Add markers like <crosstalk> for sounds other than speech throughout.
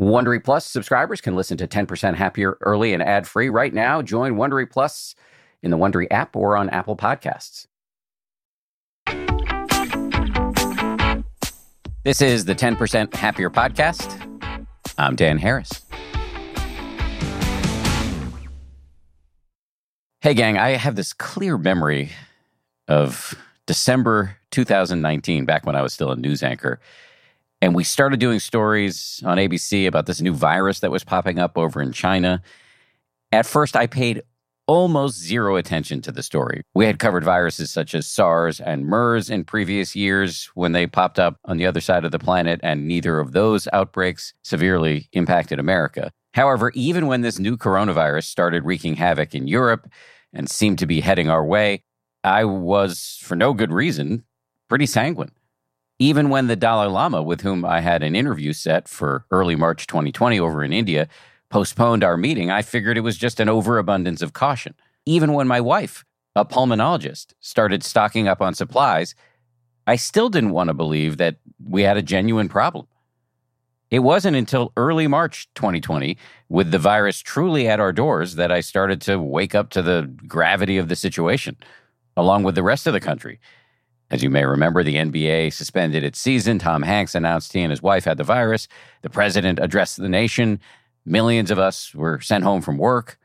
Wondery Plus subscribers can listen to 10% Happier early and ad free right now. Join Wondery Plus in the Wondery app or on Apple Podcasts. This is the 10% Happier podcast. I'm Dan Harris. Hey, gang, I have this clear memory of December 2019, back when I was still a news anchor. And we started doing stories on ABC about this new virus that was popping up over in China. At first, I paid almost zero attention to the story. We had covered viruses such as SARS and MERS in previous years when they popped up on the other side of the planet, and neither of those outbreaks severely impacted America. However, even when this new coronavirus started wreaking havoc in Europe and seemed to be heading our way, I was, for no good reason, pretty sanguine. Even when the Dalai Lama, with whom I had an interview set for early March 2020 over in India, postponed our meeting, I figured it was just an overabundance of caution. Even when my wife, a pulmonologist, started stocking up on supplies, I still didn't want to believe that we had a genuine problem. It wasn't until early March 2020, with the virus truly at our doors, that I started to wake up to the gravity of the situation, along with the rest of the country. As you may remember, the NBA suspended its season. Tom Hanks announced he and his wife had the virus. The president addressed the nation. Millions of us were sent home from work.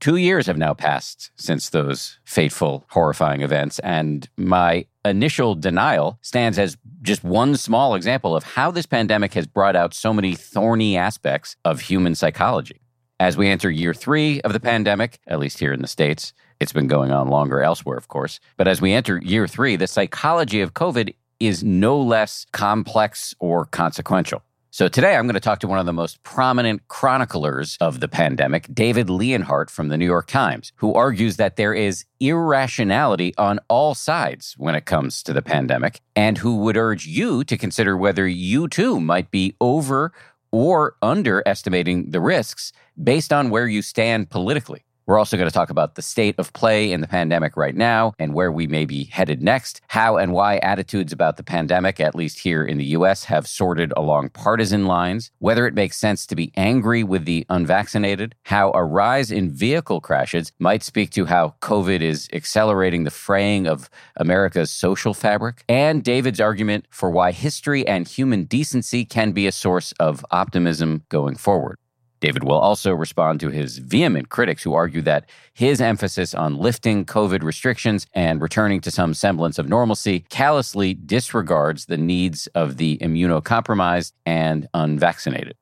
Two years have now passed since those fateful, horrifying events, and my initial denial stands as just one small example of how this pandemic has brought out so many thorny aspects of human psychology. As we enter year three of the pandemic, at least here in the States, it's been going on longer elsewhere, of course. But as we enter year three, the psychology of COVID is no less complex or consequential. So today I'm going to talk to one of the most prominent chroniclers of the pandemic, David Leonhardt from the New York Times, who argues that there is irrationality on all sides when it comes to the pandemic, and who would urge you to consider whether you too might be over or underestimating the risks based on where you stand politically. We're also going to talk about the state of play in the pandemic right now and where we may be headed next, how and why attitudes about the pandemic, at least here in the US, have sorted along partisan lines, whether it makes sense to be angry with the unvaccinated, how a rise in vehicle crashes might speak to how COVID is accelerating the fraying of America's social fabric, and David's argument for why history and human decency can be a source of optimism going forward. David will also respond to his vehement critics who argue that his emphasis on lifting COVID restrictions and returning to some semblance of normalcy callously disregards the needs of the immunocompromised and unvaccinated.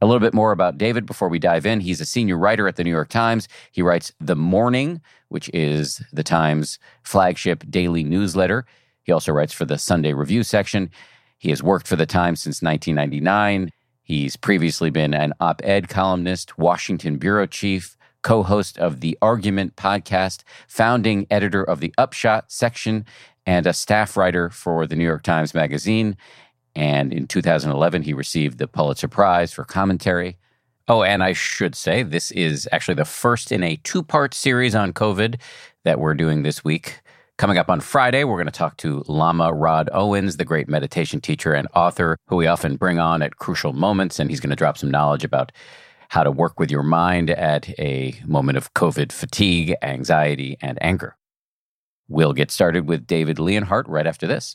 A little bit more about David before we dive in. He's a senior writer at the New York Times. He writes The Morning, which is the Times' flagship daily newsletter. He also writes for the Sunday Review section. He has worked for the Times since 1999 He's previously been an op ed columnist, Washington bureau chief, co host of the Argument podcast, founding editor of the Upshot section, and a staff writer for the New York Times Magazine. And in 2011, he received the Pulitzer Prize for commentary. Oh, and I should say, this is actually the first in a two part series on COVID that we're doing this week. Coming up on Friday, we're going to talk to Lama Rod Owens, the great meditation teacher and author who we often bring on at crucial moments. And he's going to drop some knowledge about how to work with your mind at a moment of COVID fatigue, anxiety, and anger. We'll get started with David Leonhardt right after this.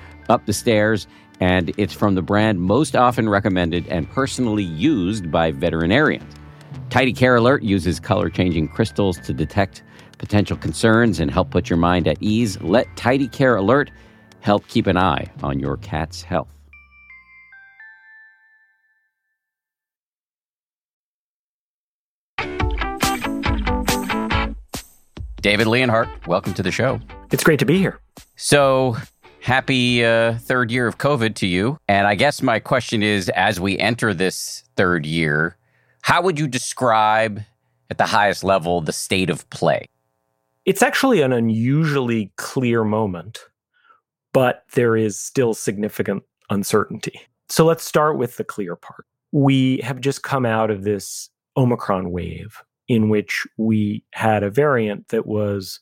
up the stairs, and it's from the brand most often recommended and personally used by veterinarians. Tidy Care Alert uses color changing crystals to detect potential concerns and help put your mind at ease. Let Tidy Care Alert help keep an eye on your cat's health. David Leonhardt, welcome to the show. It's great to be here. So, happy uh, third year of COVID to you. And I guess my question is as we enter this third year, how would you describe at the highest level the state of play? It's actually an unusually clear moment, but there is still significant uncertainty. So let's start with the clear part. We have just come out of this Omicron wave in which we had a variant that was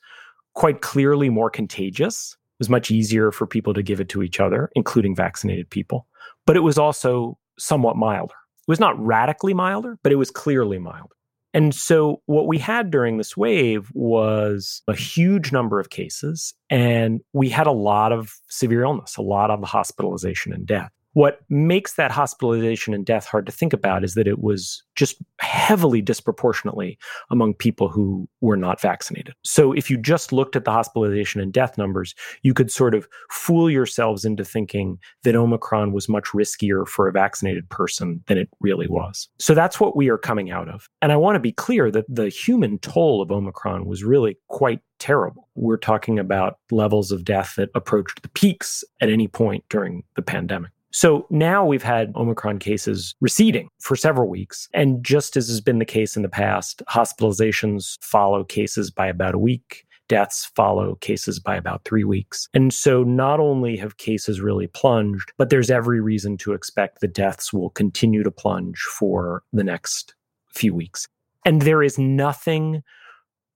quite clearly more contagious was much easier for people to give it to each other, including vaccinated people. But it was also somewhat milder. It was not radically milder, but it was clearly milder. And so, what we had during this wave was a huge number of cases, and we had a lot of severe illness, a lot of hospitalization and death. What makes that hospitalization and death hard to think about is that it was just heavily disproportionately among people who were not vaccinated. So if you just looked at the hospitalization and death numbers, you could sort of fool yourselves into thinking that Omicron was much riskier for a vaccinated person than it really was. So that's what we are coming out of. And I want to be clear that the human toll of Omicron was really quite terrible. We're talking about levels of death that approached the peaks at any point during the pandemic. So now we've had Omicron cases receding for several weeks. And just as has been the case in the past, hospitalizations follow cases by about a week. Deaths follow cases by about three weeks. And so not only have cases really plunged, but there's every reason to expect the deaths will continue to plunge for the next few weeks. And there is nothing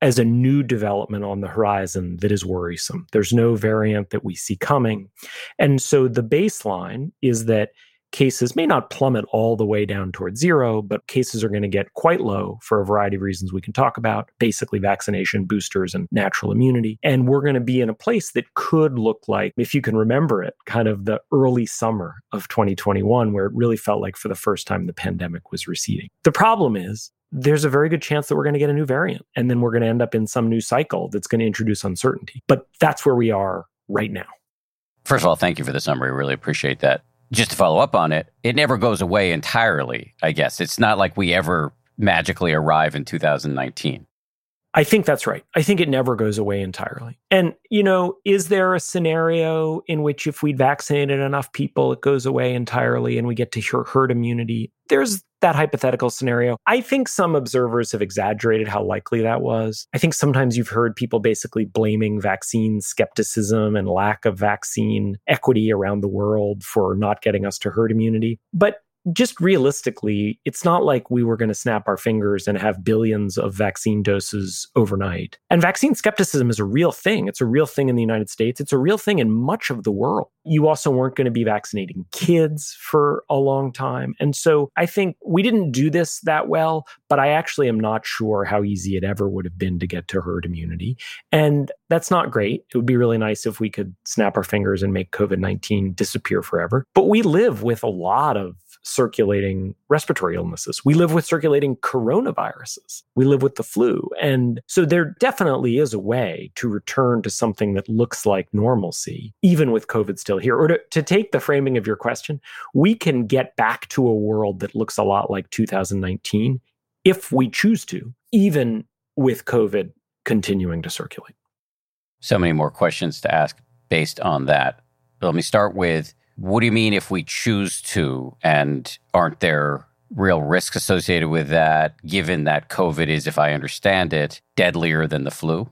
as a new development on the horizon that is worrisome. There's no variant that we see coming. And so the baseline is that cases may not plummet all the way down towards zero, but cases are going to get quite low for a variety of reasons we can talk about, basically vaccination, boosters, and natural immunity. And we're going to be in a place that could look like, if you can remember it, kind of the early summer of 2021, where it really felt like for the first time the pandemic was receding. The problem is there's a very good chance that we're going to get a new variant and then we're going to end up in some new cycle that's going to introduce uncertainty. But that's where we are right now. First of all, thank you for the summary. Really appreciate that. Just to follow up on it, it never goes away entirely, I guess. It's not like we ever magically arrive in 2019. I think that's right. I think it never goes away entirely. And, you know, is there a scenario in which if we'd vaccinated enough people, it goes away entirely and we get to herd immunity? There's that hypothetical scenario. I think some observers have exaggerated how likely that was. I think sometimes you've heard people basically blaming vaccine skepticism and lack of vaccine equity around the world for not getting us to herd immunity. But just realistically, it's not like we were going to snap our fingers and have billions of vaccine doses overnight. And vaccine skepticism is a real thing. It's a real thing in the United States. It's a real thing in much of the world. You also weren't going to be vaccinating kids for a long time. And so I think we didn't do this that well, but I actually am not sure how easy it ever would have been to get to herd immunity. And that's not great. It would be really nice if we could snap our fingers and make COVID 19 disappear forever. But we live with a lot of circulating respiratory illnesses. We live with circulating coronaviruses. We live with the flu. And so there definitely is a way to return to something that looks like normalcy, even with COVID still here. Or to, to take the framing of your question, we can get back to a world that looks a lot like 2019 if we choose to, even with COVID continuing to circulate. So many more questions to ask based on that. Let me start with what do you mean if we choose to? And aren't there real risks associated with that, given that COVID is, if I understand it, deadlier than the flu?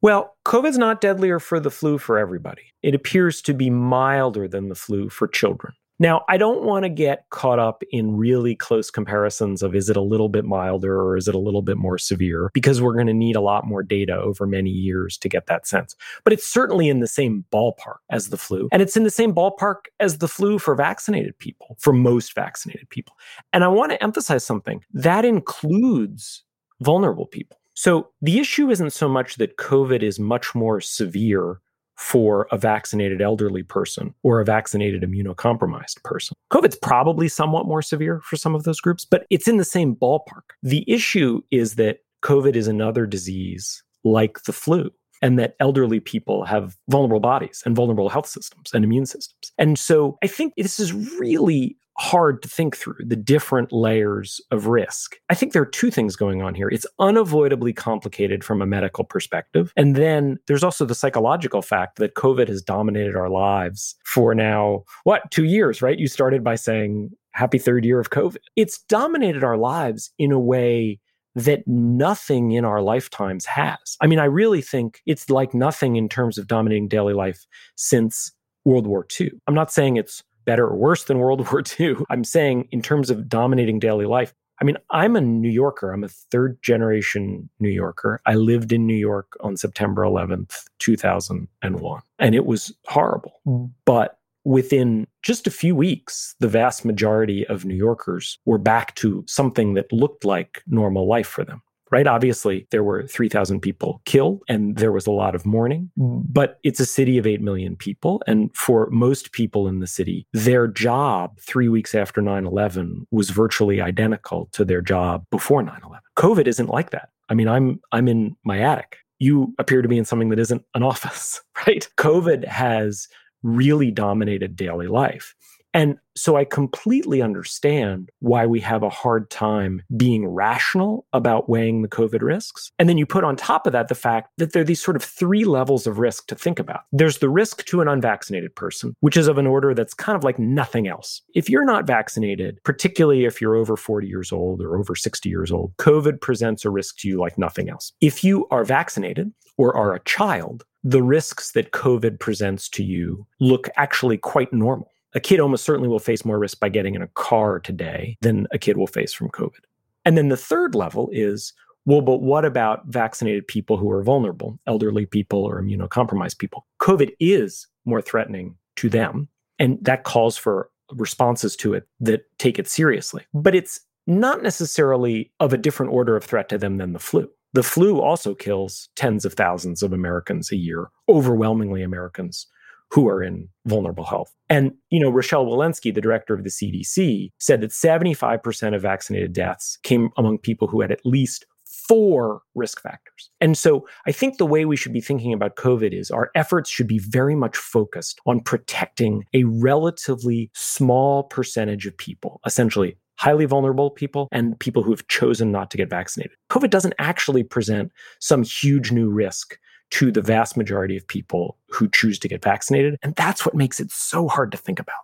Well, COVID's not deadlier for the flu for everybody. It appears to be milder than the flu for children. Now, I don't want to get caught up in really close comparisons of is it a little bit milder or is it a little bit more severe because we're going to need a lot more data over many years to get that sense. But it's certainly in the same ballpark as the flu. And it's in the same ballpark as the flu for vaccinated people, for most vaccinated people. And I want to emphasize something that includes vulnerable people. So the issue isn't so much that COVID is much more severe for a vaccinated elderly person or a vaccinated immunocompromised person. COVID's probably somewhat more severe for some of those groups, but it's in the same ballpark. The issue is that COVID is another disease like the flu and that elderly people have vulnerable bodies and vulnerable health systems and immune systems. And so I think this is really hard to think through the different layers of risk. I think there are two things going on here. It's unavoidably complicated from a medical perspective. And then there's also the psychological fact that COVID has dominated our lives for now, what, two years, right? You started by saying, happy third year of COVID. It's dominated our lives in a way that nothing in our lifetimes has. I mean, I really think it's like nothing in terms of dominating daily life since World War II. I'm not saying it's better or worse than World <laughs> War II. I'm saying, in terms of dominating daily life, I mean, I'm a New Yorker. I'm a third generation New Yorker. I lived in New York on September 11th, 2001, and it was horrible. Mm. But within just a few weeks, the vast majority of New Yorkers were back to something that looked like normal life for them right? Obviously, there were 3,000 people killed and there was a lot of mourning, but it's a city of 8 million people. And for most people in the city, their job three weeks after 9 11 was virtually identical to their job before 9 11. COVID isn't like that. I mean, I'm, I'm in my attic. You appear to be in something that isn't an <laughs> office, right? COVID has really dominated daily life. And so I completely understand why we have a hard time being rational about weighing the COVID risks. And then you put on top of that the fact that there are these sort of three levels of risk to think about. There's the risk to an unvaccinated person, which is of an order that's kind of like nothing else. If you're not vaccinated, particularly if you're over 40 years old or over 60 years old, COVID presents a risk to you like nothing else. If you are vaccinated or are a child, the risks that COVID presents to you look actually quite normal a kid almost certainly will face more risk by getting in a car today than a kid will face from COVID. And then the third level is well, but what about vaccinated people who are vulnerable, elderly people or immunocompromised people? COVID is more threatening to them. And that calls for responses to it that take it seriously. But it's not necessarily of a different order of threat to them than the flu. The flu also kills tens of thousands of Americans a year, overwhelmingly Americans who are in vulnerable health. And, you know, Rochelle Walensky, the director of the CDC, said that 75% of vaccinated deaths came among people who had at least four risk factors. And so I think the way we should be thinking about COVID is our efforts should be very much focused on protecting a relatively small percentage of people, essentially highly vulnerable people and people who have chosen not to get vaccinated. COVID doesn't actually present some huge new risk to the vast majority of people who choose to get vaccinated. And that's what makes it so hard to think about.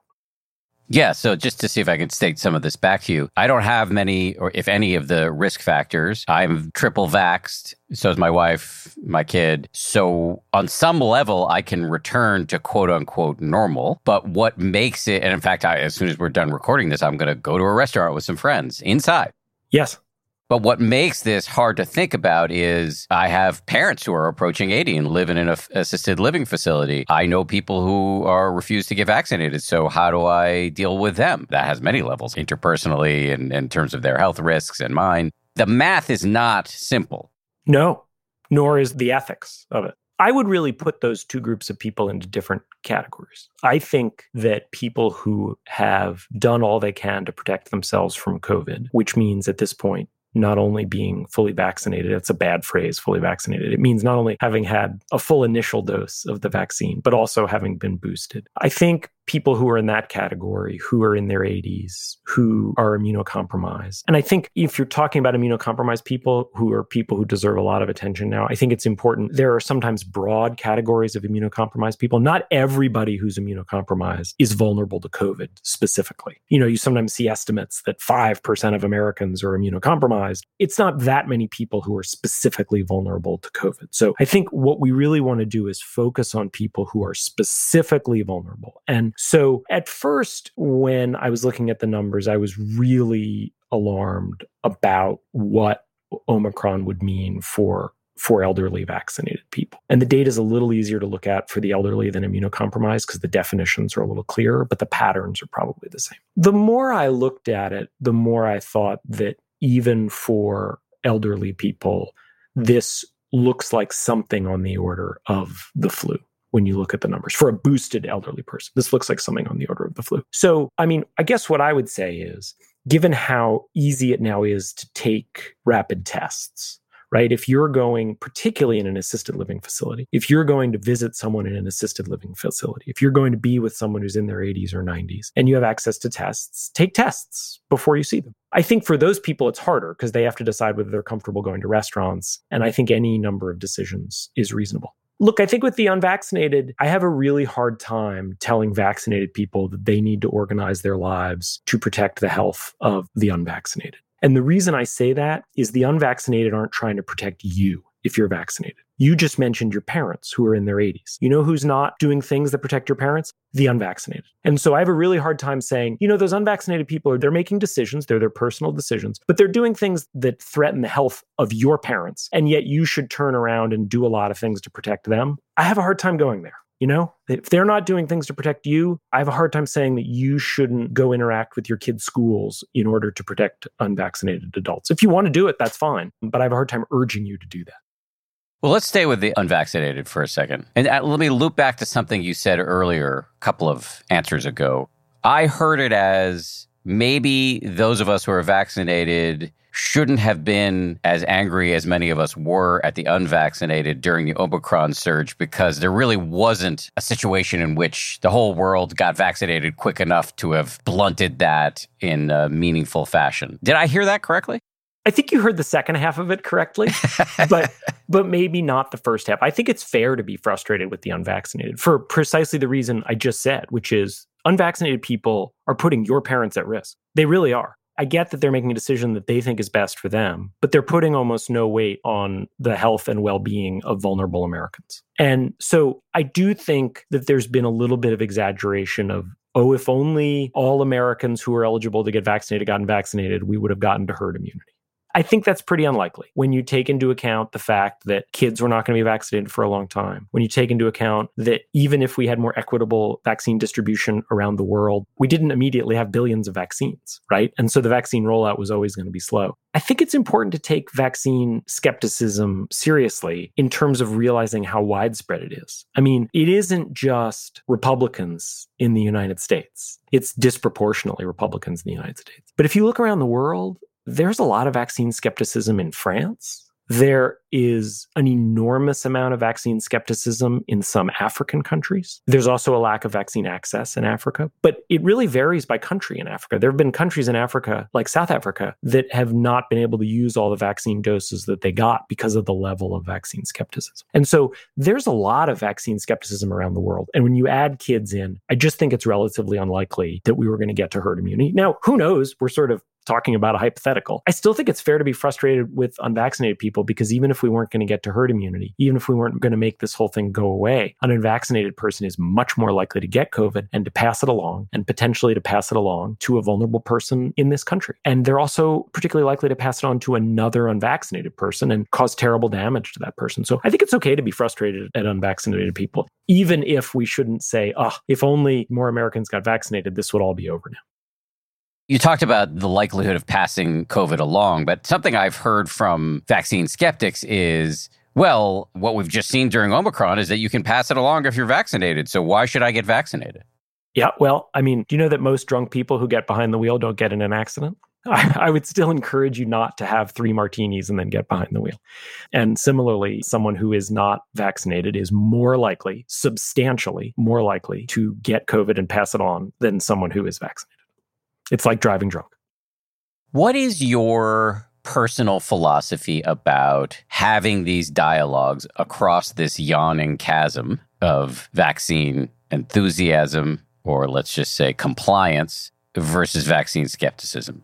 Yeah, so just to see if I can state some of this back to you, I don't have many, or if any, of the risk factors. I'm triple vaxxed, so is my wife, my kid. So, on some level, I can return to quote unquote normal. But what makes it, and in fact, I, as soon as we're done recording this, I'm going to go to a restaurant with some friends inside. Yes. But what makes this hard to think about is I have parents who are approaching 80 and live in an assisted living facility. I know people who are refused to get vaccinated. So how do I deal with them? That has many levels interpersonally and in terms of their health risks and mine. The math is not simple. No, nor is the ethics of it. I would really put those two groups of people into different categories. I think that people who have done all they can to protect themselves from COVID, which means at this point not only being fully vaccinated, it's a bad phrase, fully vaccinated. It means not only having had a full initial dose of the vaccine, but also having been boosted. I think people who are in that category, who are in their 80s, who are immunocompromised. And I think if you're talking about immunocompromised people who are people who deserve a lot of attention now, I think it's important. There are sometimes broad categories of immunocompromised people. Not everybody who's immunocompromised is vulnerable to COVID specifically. You know, you sometimes see estimates that 5% of Americans are immunocompromised. It's not that many people who are specifically vulnerable to COVID. So I think what we really want to do is focus on people who are specifically vulnerable. And so at first, when I was looking at the numbers, I was really alarmed about what Omicron would mean for for elderly vaccinated people. And the data is a little easier to look at for the elderly than immunocompromised because the definitions are a little clearer, but the patterns are probably the same. The more I looked at it, the more I thought that even for elderly people, this looks like something on the order of the flu when you look at the numbers for a boosted elderly person. This looks like something on the order of the flu. So, I mean, I guess what I would say is given how easy it now is to take rapid tests, right? If you're going, particularly in an assisted living facility, if you're going to visit someone in an assisted living facility, if you're going to be with someone who's in their 80s or 90s and you have access to tests, take tests before you see them. I think for those people, it's harder because they have to decide whether they're comfortable going to restaurants. And I think any number of decisions is reasonable. Look, I think with the unvaccinated, I have a really hard time telling vaccinated people that they need to organize their lives to protect the health of the unvaccinated. And the reason I say that is the unvaccinated aren't trying to protect you if you're vaccinated. You just mentioned your parents who are in their 80s. You know who's not doing things that protect your parents? The unvaccinated. And so I have a really hard time saying, you know, those unvaccinated people are they're making decisions, they're their personal decisions, but they're doing things that threaten the health of your parents. And yet you should turn around and do a lot of things to protect them. I have a hard time going there. You know, if they're not doing things to protect you, I have a hard time saying that you shouldn't go interact with your kids' schools in order to protect unvaccinated adults. If you want to do it, that's fine. But I have a hard time urging you to do that. Well, let's stay with the unvaccinated for a second. And uh, let me loop back to something you said earlier, a couple of answers ago. I heard it as maybe those of us who are vaccinated shouldn't have been as angry as many of us were at the unvaccinated during the Omicron surge because there really wasn't a situation in which the whole world got vaccinated quick enough to have blunted that in a meaningful fashion. Did I hear that correctly? I think you heard the second half of it correctly, but <laughs> but maybe not the first half. I think it's fair to be frustrated with the unvaccinated for precisely the reason I just said, which is unvaccinated people are putting your parents at risk. They really are. I get that they're making a decision that they think is best for them, but they're putting almost no weight on the health and well-being of vulnerable Americans. And so I do think that there's been a little bit of exaggeration of oh, if only all Americans who are eligible to get vaccinated gotten vaccinated, we would have gotten to herd immunity. I think that's pretty unlikely when you take into account the fact that kids were not going to be vaccinated for a long time. When you take into account that even if we had more equitable vaccine distribution around the world, we didn't immediately have billions of vaccines, right? And so the vaccine rollout was always going to be slow. I think it's important to take vaccine skepticism seriously in terms of realizing how widespread it is. I mean, it isn't just Republicans in the United States. It's disproportionately Republicans in the United States. But if you look around the world, there's a lot of vaccine skepticism in France. There is an enormous amount of vaccine skepticism in some African countries. There's also a lack of vaccine access in Africa, but it really varies by country in Africa. There have been countries in Africa, like South Africa, that have not been able to use all the vaccine doses that they got because of the level of vaccine skepticism. And so there's a lot of vaccine skepticism around the world. And when you add kids in, I just think it's relatively unlikely that we were going to get to herd immunity. Now, who knows? We're sort of talking about a hypothetical. I still think it's fair to be frustrated with unvaccinated people because even if we weren't going to get to herd immunity, even if we weren't going to make this whole thing go away, an unvaccinated person is much more likely to get COVID and to pass it along and potentially to pass it along to a vulnerable person in this country. And they're also particularly likely to pass it on to another unvaccinated person and cause terrible damage to that person. So I think it's okay to be frustrated at unvaccinated people, even if we shouldn't say, oh, if only more Americans got vaccinated, this would all be over now. You talked about the likelihood of passing COVID along, but something I've heard from vaccine skeptics is well, what we've just seen during Omicron is that you can pass it along if you're vaccinated. So why should I get vaccinated? Yeah, well, I mean, do you know that most drunk people who get behind the wheel don't get in an accident? <laughs> I, I, would still encourage you not to have three martinis and then get behind the wheel. And similarly, someone who is not vaccinated is more likely, substantially more likely, to get COVID and pass it on than someone who is vaccinated. It's like driving drunk. What is your personal philosophy about having these dialogues across this yawning chasm of vaccine enthusiasm, or let's just say compliance, versus vaccine skepticism?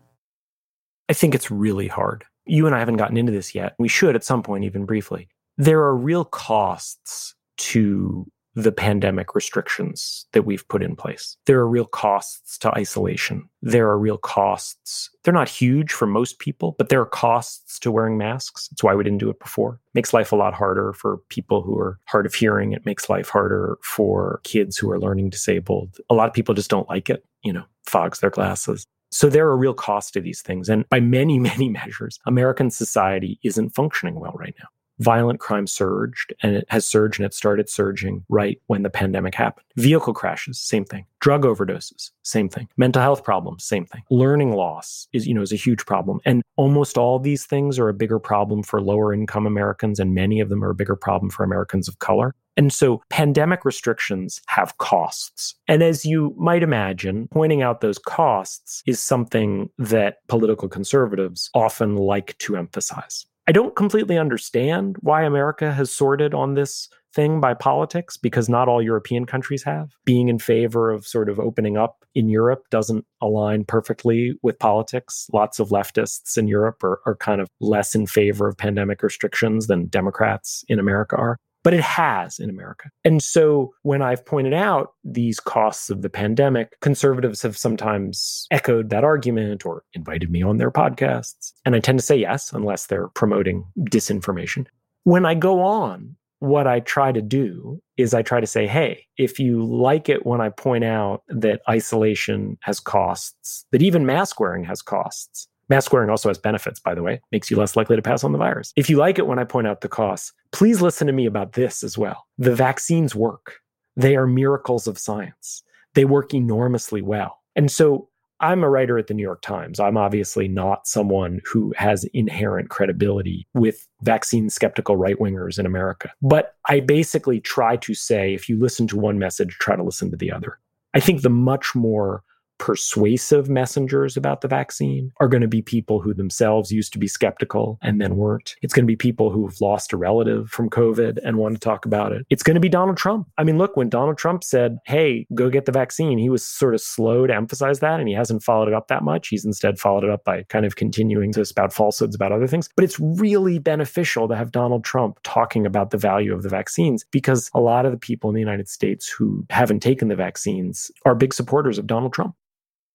I think it's really hard. You and I haven't gotten into this yet. We should at some point, even briefly. There are real costs to the pandemic restrictions that we've put in place. There are real costs to isolation. There are real costs. They're not huge for most people, but there are costs to wearing masks. It's why we didn't do it before. It makes life a lot harder for people who are hard of hearing. It makes life harder for kids who are learning disabled. A lot of people just don't like it, you know, fogs their glasses. So there are real costs to these things. And by many, <laughs> many measures, American society isn't functioning well right now violent crime surged and it has surged and it started surging right when the pandemic happened. Vehicle crashes, same thing. Drug overdoses, same thing. Mental health problems, same thing. Learning loss is, you know, is a huge problem. And almost all these things are a bigger problem for lower income Americans and many of them are a bigger problem for Americans of color. And so pandemic restrictions have costs. And as you might imagine, pointing out those costs is something that political conservatives often like to emphasize. I don't completely understand why America has sorted on this thing by politics because not all European countries have. Being in favor of sort of opening up in Europe doesn't align perfectly with politics. Lots of leftists in Europe are, are kind of less in favor of pandemic restrictions than Democrats in America are but it has in America. And so when I've pointed out these costs of the pandemic, conservatives have sometimes echoed that argument or invited me on their podcasts. And I tend to say yes, unless they're promoting disinformation. When I go on, what I try to do is I try to say, hey, if you like it when I point out that isolation has costs, that even mask wearing has costs, Mask wearing also has benefits, by the way, makes you less likely to pass on the virus. If you like it when I point out the costs, please listen to me about this as well. The vaccines work, they are miracles of science. They work enormously well. And so I'm a writer at the New York Times. I'm obviously not someone who has inherent credibility with vaccine skeptical right wingers in America. But I basically try to say if you listen to one message, try to listen to the other. I think the much more persuasive messengers about the vaccine are going to be people who themselves used to be skeptical and then weren't. It's going to be people who've lost a relative from COVID and want to talk about it. It's going to be Donald Trump. I mean, look, when Donald Trump said, hey, go get the vaccine, he was sort of slow to emphasize that and he hasn't followed it up that much. He's instead followed it up by kind of continuing to spout falsehoods about other things. But it's really beneficial to have Donald Trump talking about the value of the vaccines because a lot of the people in the United States who haven't taken the vaccines are big supporters of Donald Trump.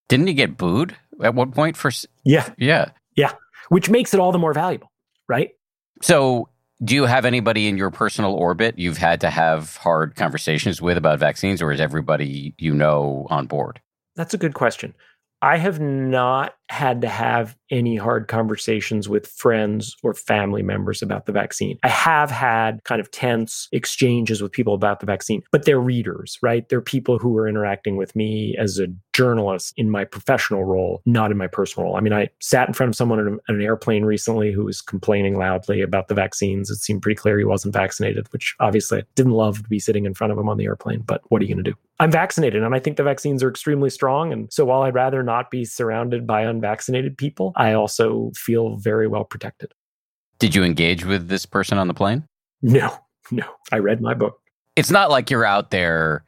Didn't he get booed at one point for? Yeah, yeah, yeah. Which makes it all the more valuable, right? So, do you have anybody in your personal orbit you've had to have hard conversations with about vaccines, or is everybody you know on board? That's a good question. I have not had to have any hard conversations with friends or family members about the vaccine. I have had kind of tense exchanges with people about the vaccine, but they're readers, right? They're people who are interacting with me as a journalist in my professional role, not in my personal role. I mean, I sat in front of someone on an airplane recently who was complaining loudly about the vaccines. It seemed pretty clear he wasn't vaccinated, which obviously I didn't love to be sitting in front of him on the airplane, but what are you going to do? I'm vaccinated and I think the vaccines are extremely strong. And so while I'd rather not be surrounded by unvaccinated people, I also feel very well protected. Did you engage with this person on the plane? No, no. I read my book. It's not like you're out there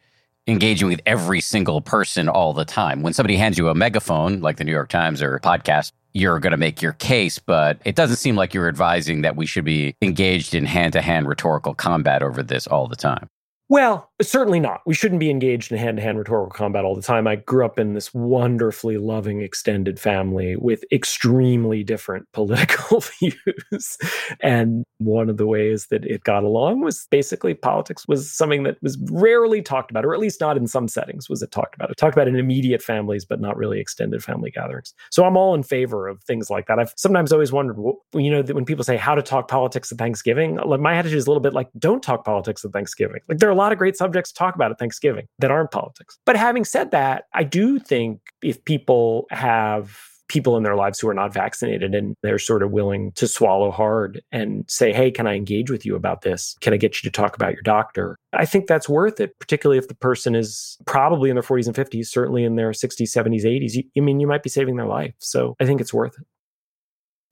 engaging with every single person all the time. When somebody hands you a megaphone, like the New York Times or podcast, you're going to make your case, but it doesn't seem like you're advising that we should be engaged in hand to hand rhetorical combat over this all the time. Well, certainly not. We shouldn't be engaged in hand to hand rhetorical combat all the time. I grew up in this wonderfully loving extended family with extremely different <laughs> political <laughs> views. And one of the ways that it got along was basically politics was something that was rarely talked about, or at least not in some settings was it talked about. It talked about in immediate families, but not really extended family gatherings. So I'm all in favor of things like that. I've sometimes always wondered, you know, when people say how to talk politics at Thanksgiving, like my attitude is a little bit like, don't talk politics at Thanksgiving. Like there are lot of great subjects to talk about at Thanksgiving that aren't politics. But having said that, I do think if people have people in their lives who are not vaccinated and they're sort of willing to swallow hard and say, Hey, can I engage with you about this? Can I get you to talk about your doctor? I think that's worth it, particularly if the person is probably in their 40s and 50s, certainly in their 60s, 70s, 80s. You, I mean, you might be saving their life. So I think it's worth it.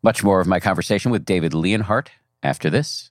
Much more of my conversation with David Leonhardt after this.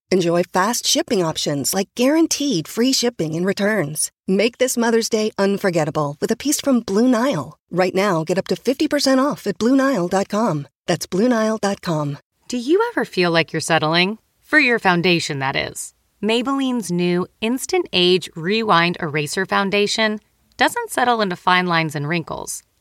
Enjoy fast shipping options like guaranteed free shipping and returns. Make this Mother's Day unforgettable with a piece from Blue Nile. Right now, get up to 50% off at BlueNile.com. That's Bluenile.com. Do you ever feel like you're settling? For your foundation, that is. Maybelline's new Instant Age Rewind Eraser Foundation doesn't settle into fine lines and wrinkles.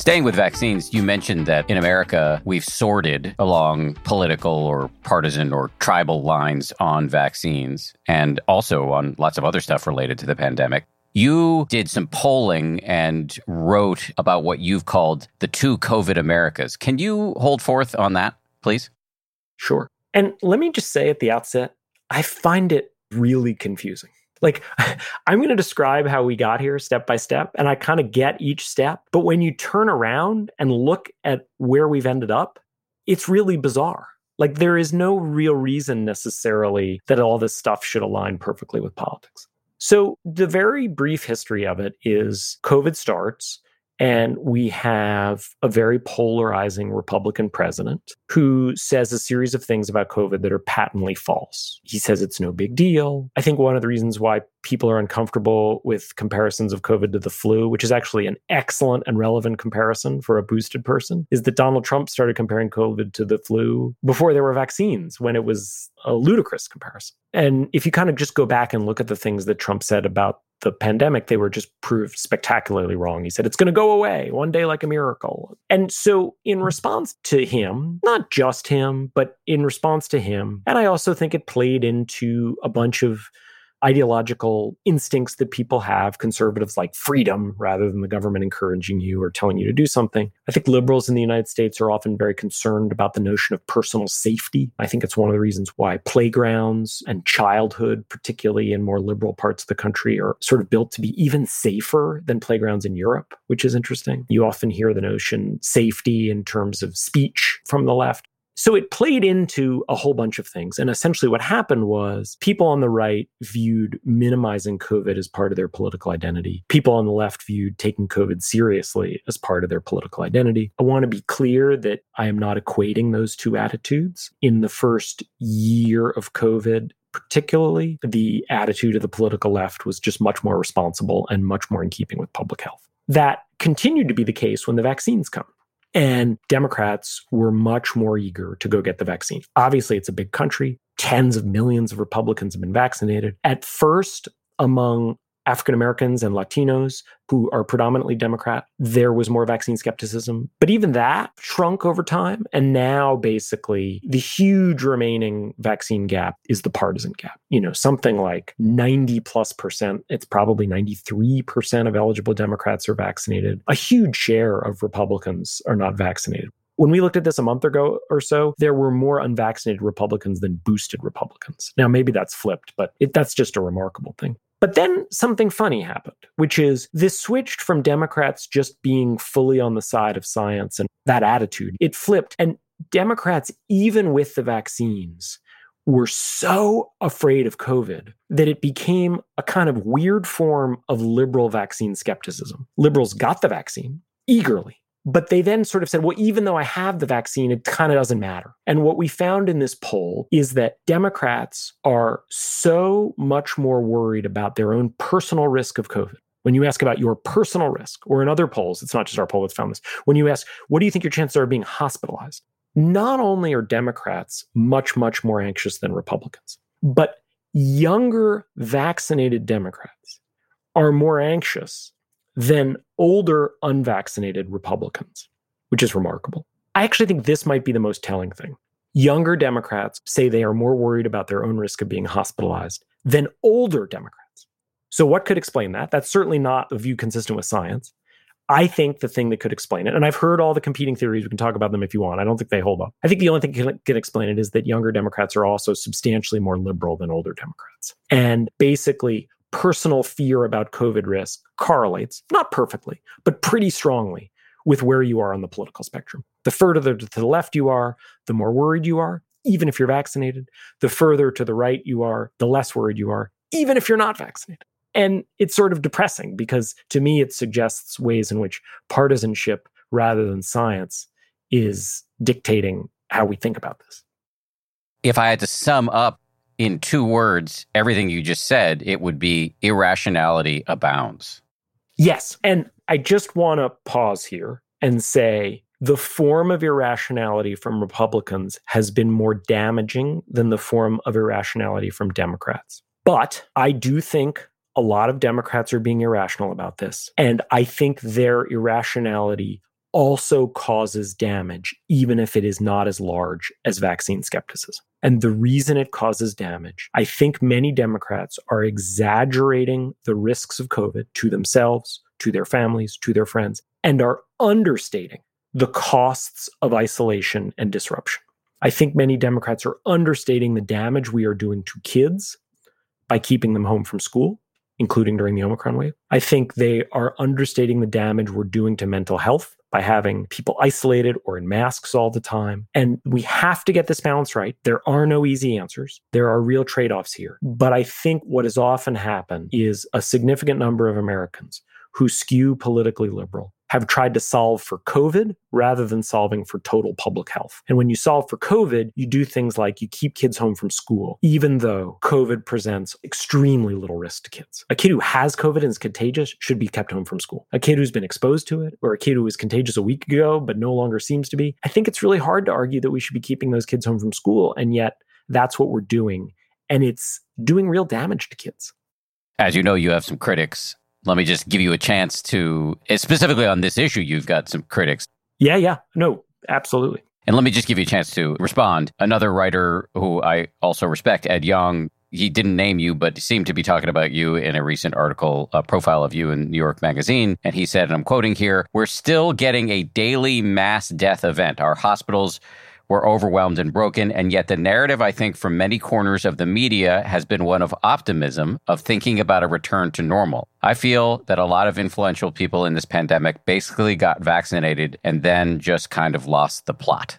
Staying with vaccines, you mentioned that in America, we've sorted along political or partisan or tribal lines on vaccines and also on lots of other stuff related to the pandemic. You did some polling and wrote about what you've called the two COVID Americas. Can you hold forth on that, please? Sure. And let me just say at the outset, I find it really confusing. Like, <laughs> I'm going to describe how we got here step by step, and I kind of get each step. But when you turn around and look at where we've ended up, it's really bizarre. Like, there is no real reason necessarily that all this stuff should align perfectly with politics. So, the very brief history of it is COVID starts. And we have a very polarizing Republican president who says a series of things about COVID that are patently false. He says it's no big deal. I think one of the reasons why people are uncomfortable with comparisons of COVID to the flu, which is actually an excellent and relevant comparison for a boosted person, is that Donald Trump started comparing COVID to the flu before there were vaccines, when it was a ludicrous comparison. And if you kind of just go back and look at the things that Trump said about the pandemic, they were just proved spectacularly wrong. He said it's going to go away one day like a miracle. And so, in hmm. response to him, not just him, but in response to him, and I also think it played into a bunch of ideological instincts that people have, conservatives like freedom rather than the government encouraging you or telling you to do something. I think liberals in the United States are often very concerned about the notion of personal safety. I think it's one of the reasons why playgrounds and childhood, particularly in more liberal parts of the country, are sort of built to be even safer than playgrounds in Europe, which is interesting. You often hear the notion safety in terms of speech from the left. So it played into a whole bunch of things. And essentially, what happened was people on the right viewed minimizing COVID as part of their political identity. People on the left viewed taking COVID seriously as part of their political identity. I want to be clear that I am not equating those two attitudes. In the first year of COVID, particularly, the attitude of the political left was just much more responsible and much more in keeping with public health. That continued to be the case when the vaccines come. And Democrats were much more eager to go get the vaccine. Obviously, it's a big country. Tens of millions of Republicans have been vaccinated. At first, among African Americans and Latinos who are predominantly Democrat, there was more vaccine skepticism. But even that shrunk over time. And now, basically, the huge remaining vaccine gap is the partisan gap. You know, something like 90 plus percent, it's probably 93% of eligible Democrats are vaccinated. A huge share of Republicans are not vaccinated. When we looked at this a month ago or so, there were more unvaccinated Republicans than boosted Republicans. Now, maybe that's flipped, but it, that's just a remarkable thing. But then something funny happened, which is this switched from Democrats just being fully on the side of science and that attitude. It flipped. And Democrats, even with the vaccines, were so afraid of COVID that it became a kind of weird form of liberal vaccine skepticism. Liberals got the vaccine eagerly. But they then sort of said, well, even though I have the vaccine, it kind of doesn't matter. And what we found in this poll is that Democrats are so much more worried about their own personal risk of COVID. When you ask about your personal risk, or in other polls, it's not just our poll that's found this. When you ask, what do you think your chances are of being hospitalized? Not only are Democrats much, much more anxious than Republicans, but younger vaccinated Democrats are more anxious than older unvaccinated Republicans, which is remarkable. I actually think this might be the most telling thing. Younger Democrats say they are more worried about their own risk of being hospitalized than older Democrats. So, what could explain that? That's certainly not a view consistent with science. I think the thing that could explain it, and I've heard all the competing theories, we can talk about them if you want. I don't think they hold up. I think the only thing that can, explain it is that younger Democrats are also substantially more liberal than older Democrats. And basically, personal fear about COVID risk correlates, not perfectly, but pretty strongly with where you are on the political spectrum. The further to the left you are, the more worried you are, even if you're vaccinated. The further to the right you are, the less worried you are, even if you're not vaccinated. And it's sort of depressing because to me, it suggests ways in which partisanship rather than science is dictating how we think about this. If I had to sum up in two words everything you just said, it would be irrationality abounds. Yes. And I just want to pause here and say the form of irrationality from Republicans has been more damaging than the form of irrationality from Democrats. But I do think a lot of Democrats are being irrational about this. And I think their irrationality also causes damage, even if it is not as large as vaccine skepticism. And the reason it causes damage, I think many Democrats are exaggerating the risks of COVID to themselves, to their families, to their friends, and are understating the costs of isolation and disruption. I think many Democrats are understating the damage we are doing to kids by keeping them home from school, including during the Omicron wave. I think they are understating the damage we're doing to mental health by having people isolated or in masks all the time. And we have to get this balance right. There are no easy answers. There are real trade offs here. But I think what has often happened is a significant number of Americans who skew politically liberal have tried to solve for COVID rather than solving for total public health. And when you solve for COVID, you do things like you keep kids home from school, even though COVID presents extremely little risk to kids. A kid who has COVID and is contagious should be kept home from school. A kid who's been exposed to it, or a kid who was contagious a week ago but no longer seems to be, I think it's really hard to argue that we should be keeping those kids home from school. And yet, that's what we're doing. And it's doing real damage to kids. As you know, you have some critics let me just give you a chance to, eh, specifically on this issue, you've got some critics. Yeah, yeah. No, absolutely. And let me just give you a chance to respond. Another writer who I also respect, Ed Yong he didn't name you, but seemed to be talking about you in a recent article, a profile of you in New York Magazine. And he said, and I'm quoting here, we're still getting a daily mass death event. Our hospitals were overwhelmed and broken. And yet, the narrative, I think, from many corners of the media has been one of optimism, of thinking about a return to normal. I feel that a lot of influential people in this pandemic basically got vaccinated and then just kind of lost the plot.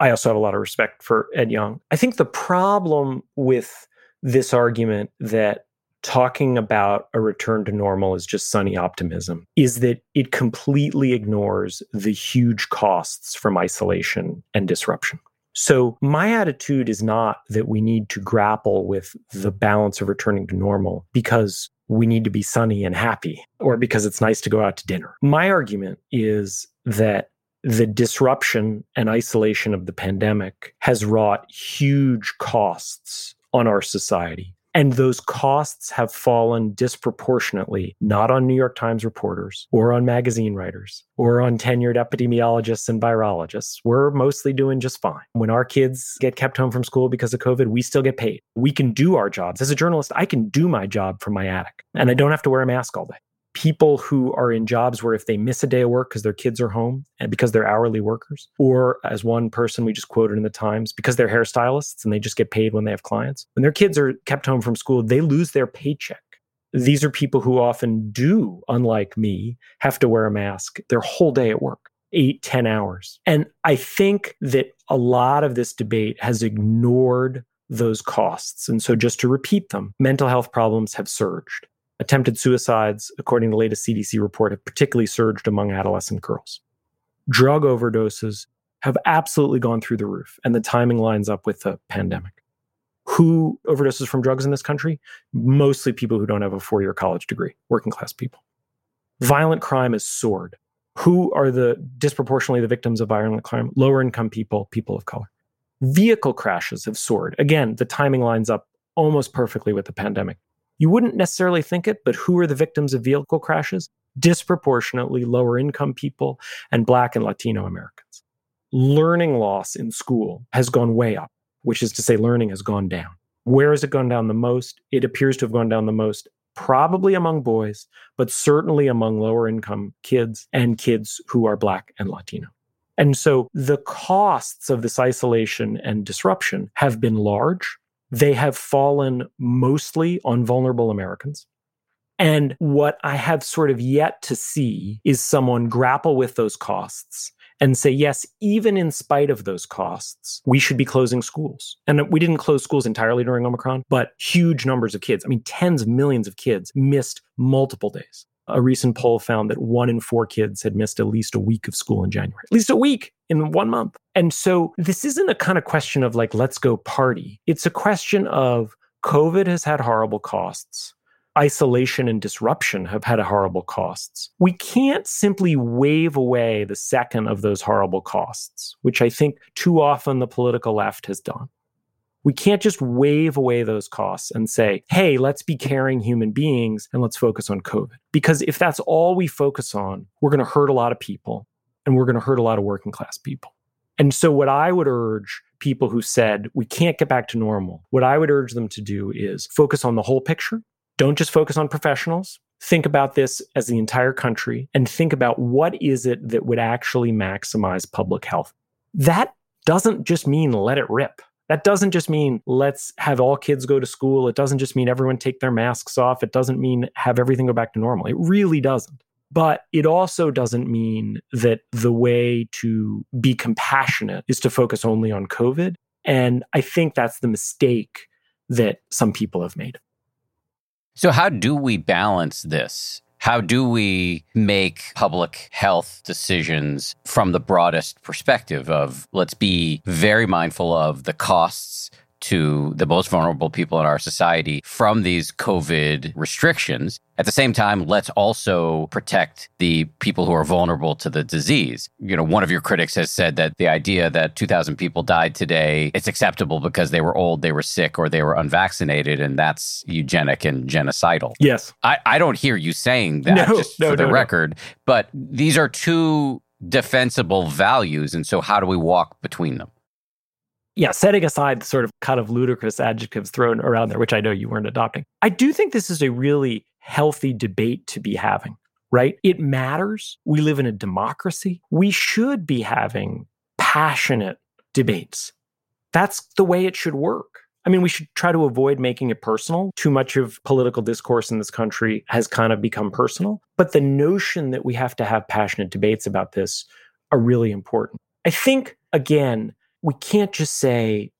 I also have a lot of respect for Ed Yong. I think the problem with this argument that talking about a return to normal is just sunny optimism is that it completely ignores the huge costs from isolation and disruption. So, my attitude is not that we need to grapple with the balance of returning to normal because we need to be sunny and happy or because it's nice to go out to dinner. My argument is that the disruption and isolation of the pandemic has wrought huge costs on our society. And those costs have fallen disproportionately, not on New York Times reporters or on magazine writers or on tenured epidemiologists and virologists. We're mostly doing just fine. When our kids get kept home from school because of COVID, we still get paid. We can do our jobs. As a journalist, I can do my job from my attic and I don't have to wear a mask all day people who are in jobs where if they miss a day of work because their kids are home and because they're hourly workers, or as one person we just quoted in the Times, because they're hairstylists and they just get paid when they have clients, when their kids are kept home from school, they lose their paycheck. These are people who often do, unlike me, have to wear a mask their whole day at work eight, ten hours. And I think that a lot of this debate has ignored those costs. And so, just to repeat them, mental health problems have surged. Attempted suicides, according to the latest CDC report, have particularly surged among adolescent girls. Drug overdoses have absolutely gone through the roof, and the timing lines up with the pandemic. Who overdoses from drugs in this country? Mostly people who don't have a four year college degree, working class people. Violent crime has soared. Who are the disproportionately the victims of violent crime? Lower income people, people of color. Vehicle crashes have soared. Again, the timing lines up almost perfectly with the pandemic. You wouldn't necessarily think it, but who are the victims of vehicle crashes? Disproportionately lower income people and Black and Latino Americans. Learning loss in school has gone way up, which is to say, learning has gone down. Where has it gone down the most? It appears to have gone down the most probably among boys, but certainly among lower income kids and kids who are Black and Latino. And so the costs of this isolation and disruption have been large. They have fallen mostly on vulnerable Americans. And what I have sort of yet to see is someone grapple with those costs and say, yes, even in spite of those costs, we should be closing schools. And we didn't close schools entirely during Omicron, but huge numbers of kids, I mean, tens of millions of kids missed multiple days. A recent poll found that one in four kids had missed at least a week of school in January, at least a week in one month. And so this isn't a kind of question of like, let's go party. It's a question of COVID has had horrible costs. Isolation and disruption have had horrible costs. We can't simply wave away the second of those horrible costs, which I think too often the political left has done. We can't just wave away those costs and say, hey, let's be caring human beings and let's focus on COVID. Because if that's all we focus on, we're going to hurt a lot of people and we're going to hurt a lot of working class people. And so, what I would urge people who said we can't get back to normal, what I would urge them to do is focus on the whole picture. Don't just focus on professionals. Think about this as the entire country and think about what is it that would actually maximize public health. That doesn't just mean let it rip. That doesn't just mean let's have all kids go to school. It doesn't just mean everyone take their masks off. It doesn't mean have everything go back to normal. It really doesn't. But it also doesn't mean that the way to be compassionate is to focus only on COVID. And I think that's the mistake that some people have made. So, how do we balance this? How do we make public health decisions from the broadest perspective of let's be very mindful of the costs to the most vulnerable people in our society from these COVID restrictions. At the same time, let's also protect the people who are vulnerable to the disease. You know, one of your critics has said that the idea that 2,000 people died today, it's acceptable because they were old, they were sick, or they were unvaccinated, and that's eugenic and genocidal. Yes. I, I don't hear you saying that, no, just no, for the no, record, but these are two defensible values. And so, how do we walk between them? Yeah, setting aside the sort of kind of ludicrous adjectives thrown around there, which I know you weren't adopting, I do think this is a really healthy debate to be having, right? It matters. We live in a democracy. We should be having passionate debates. That's the way it should work. I mean, we should try to avoid making it personal. Too much of political discourse in this country has kind of become personal. But the notion that we have to have passionate debates about this are really important. I think, again, we can't just say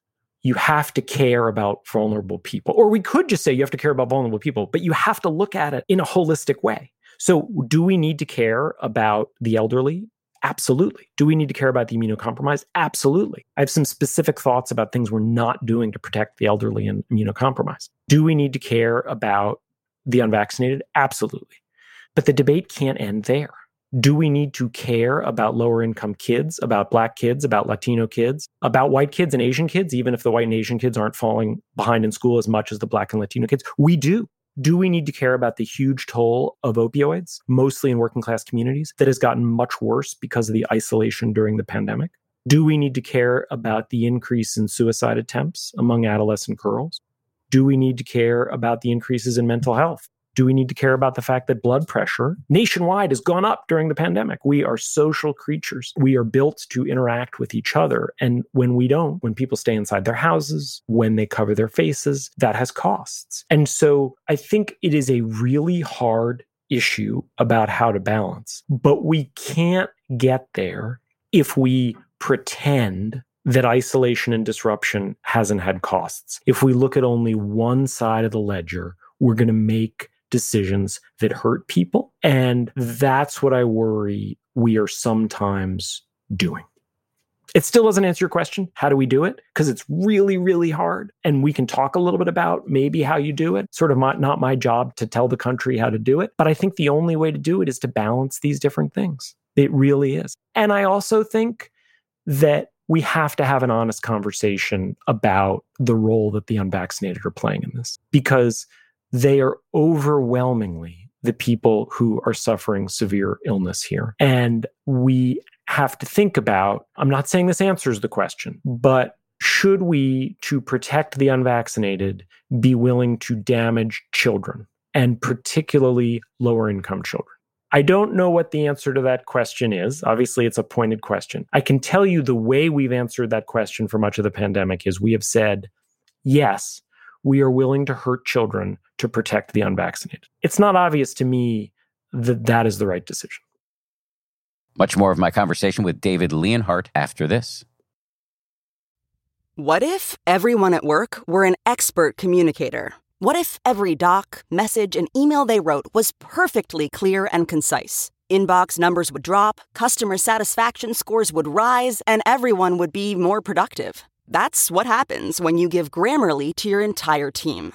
you have to care about vulnerable people. Or we could just say you have to care about vulnerable people, but you have to look at it in a holistic way. So, do we need to care about the elderly? Absolutely. Do we need to care about the immunocompromised? Absolutely. I have some specific thoughts about things we're not doing to protect the elderly and immunocompromised. Do we need to care about the unvaccinated? Absolutely. But the debate can't end there. Do we need to care about lower income kids, about black kids, about Latino kids, about white kids and Asian kids, even if the white and Asian kids aren't falling behind in school as much as the black and Latino kids? We do. Do we need to care about the huge toll of opioids, mostly in working class communities, that has gotten much worse because of the isolation during the pandemic? Do we need to care about the increase in suicide attempts among adolescent girls? Do we need to care about the increases in mental health? Do we need to care about the fact that blood pressure nationwide has gone up during the pandemic? We are social creatures. We are built to interact with each other. And when we don't, when people stay inside their houses, when they cover their faces, that has costs. And so I think it is a really hard issue about how to balance, but we can't get there if we pretend that isolation and disruption hasn't had costs. If we look at only one side of the ledger, we're going to make decisions that hurt people. And that's what I worry we are sometimes doing. It still doesn't answer your question. How do we do it? Because it's really, really hard. And we can talk a little bit about maybe how you do it. Sort of my, not my job to tell the country how to do it. But I think the only way to do it is to balance these different things. It really is. And I also think that we have to have an honest conversation about the role that the unvaccinated are playing in this because they are overwhelmingly the people who are suffering severe illness here. And we have to think about I'm not saying this answers the question, but should we, to protect the unvaccinated, be willing to damage children and particularly lower income children? I don't know what the answer to that question is. Obviously, it's a pointed question. I can tell you the way we've answered that question for much of the pandemic is we have said, yes, we are willing to hurt children to protect the unvaccinated. It's not obvious to me that that is the right decision. Much more of my conversation with David Leonhardt after this. What if everyone at work were an expert communicator? What if every doc, message, and email they wrote was perfectly clear and concise? Inbox numbers would drop, customer satisfaction scores would rise, and everyone would be more productive. That's what happens when you give Grammarly to your entire team.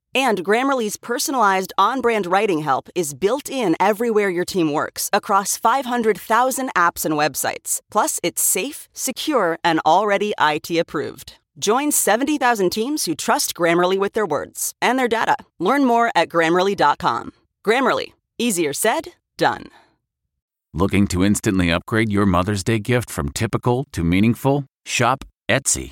And Grammarly's personalized on brand writing help is built in everywhere your team works across 500,000 apps and websites. Plus, it's safe, secure, and already IT approved. Join 70,000 teams who trust Grammarly with their words and their data. Learn more at grammarly.com. Grammarly, easier said, done. Looking to instantly upgrade your Mother's Day gift from typical to meaningful? Shop Etsy.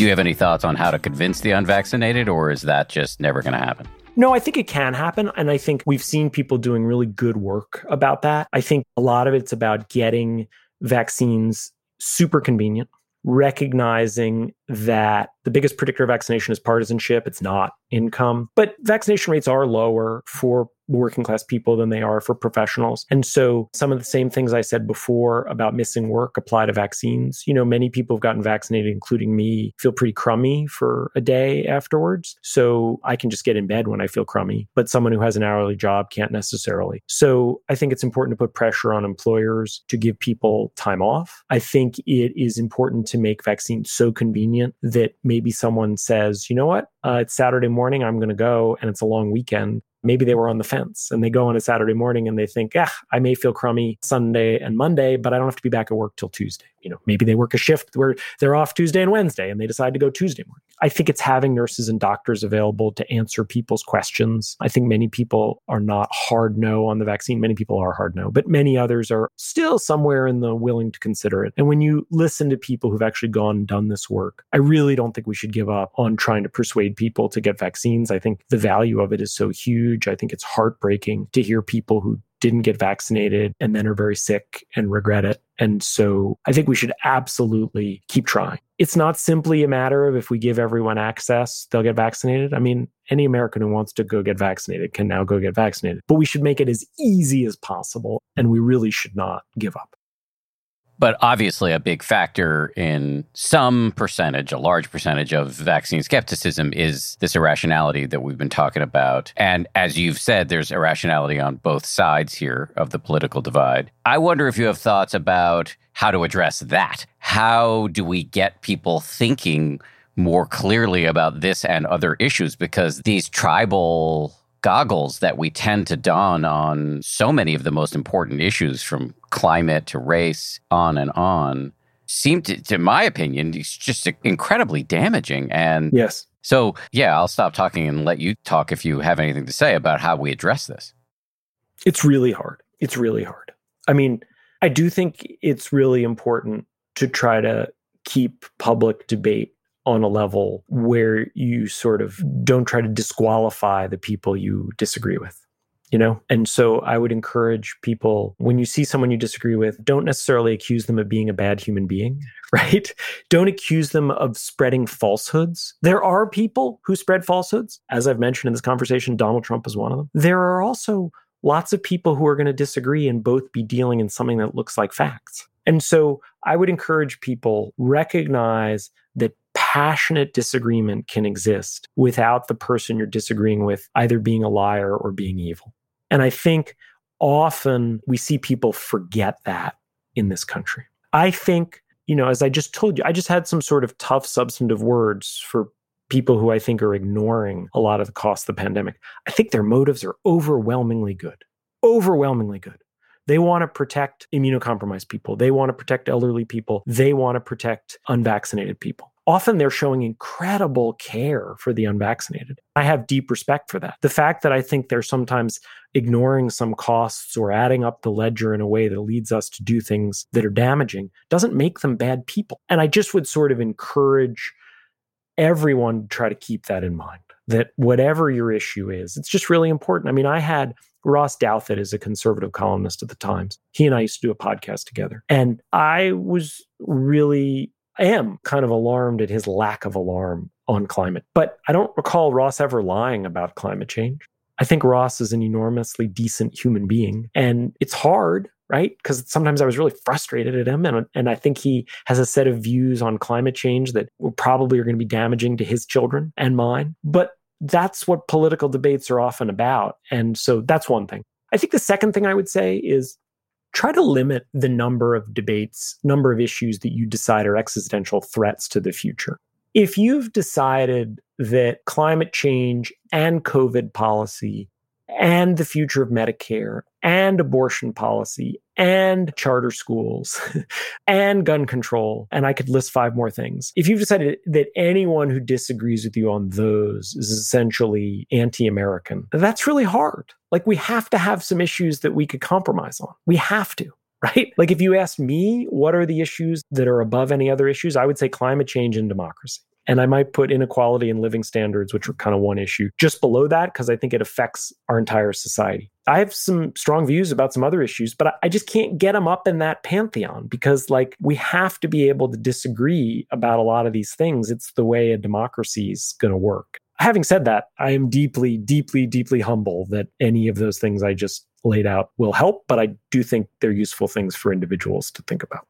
Do you have any thoughts on how to convince the unvaccinated, or is that just never going to happen? No, I think it can happen. And I think we've seen people doing really good work about that. I think a lot of it's about getting vaccines super convenient, recognizing that the biggest predictor of vaccination is partisanship, it's not income. But vaccination rates are lower for working class people than they are for professionals. And so some of the same things I said before about missing work apply to vaccines. You know, many people have gotten vaccinated, including me, feel pretty crummy for a day afterwards. So I can just get in bed when I feel crummy, but someone who has an hourly job can't necessarily. So I think it's important to put pressure on employers to give people time off. I think it is important to make vaccines so convenient that maybe someone says, you know what, uh, it's Saturday morning, I'm going to go and it's a long weekend maybe they were on the fence and they go on a Saturday morning and they think, ah, I may feel crummy Sunday and Monday, but I don't have to be back at work till Tuesday. You know, maybe they work a shift where they're off Tuesday and Wednesday and they decide to go Tuesday morning. I think it's having nurses and doctors available to answer people's questions. I think many people are not hard no on the vaccine. Many people are hard no, but many others are still somewhere in the willing to consider it. And when you listen to people who've actually gone and done this work, I really don't think we should give up on trying to persuade people to get vaccines. I think the value of it is so huge. I think it's heartbreaking to hear people who didn't get vaccinated and then are very sick and regret it. And so I think we should absolutely keep trying. It's not simply a matter of if we give everyone access, they'll get vaccinated. I mean, any American who wants to go get vaccinated can now go get vaccinated, but we should make it as easy as possible. And we really should not give up. But obviously, a big factor in some percentage, a large percentage of vaccine skepticism is this irrationality that we've been talking about. And as you've said, there's irrationality on both sides here of the political divide. I wonder if you have thoughts about how to address that. How do we get people thinking more clearly about this and other issues? Because these tribal goggles that we tend to don on so many of the most important issues from climate to race, on and on, seem to, to my opinion, it's just incredibly damaging. And yes. So, yeah, I'll stop talking and let you talk if you have anything to say about how we address this. It's really hard. It's really hard. I mean, I do think it's really important to try to keep public debate on a level where you sort of don't try to disqualify the people you disagree with you know? And so i would encourage people when you see someone you disagree with don't necessarily accuse them of being a bad human being <laughs> right? Don't accuse them of spreading falsehoods. There are people who spread falsehoods. As i've mentioned in this conversation donald trump is one of them. There are also lots of people who are going to disagree and both be dealing in something that looks like facts. And so i would encourage people recognize that passionate disagreement can exist without the person you're disagreeing with either being a liar or being evil. And I think often we see people forget that in this country. I think, you know, as I just told you, I just had some sort of tough substantive words for people who I think are ignoring a lot of the cost of the pandemic. I think their motives are overwhelmingly good. Overwhelmingly good. They want to protect immunocompromised people. They want to protect elderly people. They want to protect unvaccinated people often they're showing incredible care for the unvaccinated. I have deep respect for that. The fact that I think they're sometimes ignoring some costs or adding up the ledger in a way that leads us to do things that are damaging doesn't make them bad people. And I just would sort of encourage everyone to try to keep that in mind that whatever your issue is, it's just really important. I mean, I had Ross Douthat is a conservative columnist at the Times. He and I used to do a podcast together. And I was really Am kind of alarmed at his lack of alarm on climate. But I don't recall Ross ever lying about climate change. I think Ross is an enormously decent human being. And it's hard, right? Because sometimes I was really frustrated at him. And, and I think he has a set of views on climate change that probably are going to be damaging to his children and mine. But that's what political debates are often about. And so that's one thing. I think the second thing I would say is try to limit the number of debates, number of issues that you decide are existential threats to the future. If you've decided that climate change and COVID policy and the future of Medicare and abortion policy and charter schools <laughs> and gun control. And I could list five more things. If you've decided that anyone who disagrees with you on those is essentially anti American, that's really hard. Like we have to have some issues that we could compromise on. We have to <laughs> right? Like if you ask me, what are the issues that are above any other issues? I would say climate change and democracy. And I might put inequality and living standards, which are kind of one issue, just below that, because I think it affects our entire society. I have some strong views about some other issues, but I just can't get them up in that pantheon because, like, we have to be able to disagree about a lot of these things. It's the way a democracy is going to work. Having said that, I am deeply, deeply, deeply humble that any of those things I just laid out will help, but I do think they're useful things for individuals to think about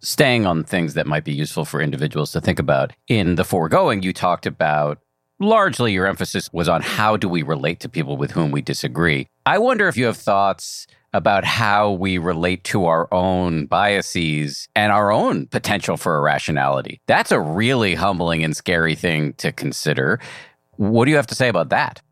staying on things that might be useful for individuals to think about. In the foregoing, you talked about largely your emphasis was on how do we relate to people with whom we disagree. I wonder if you have thoughts about how we relate to our own biases and our own potential for irrationality. That's a really humbling and scary thing to consider. What do you have to say about that?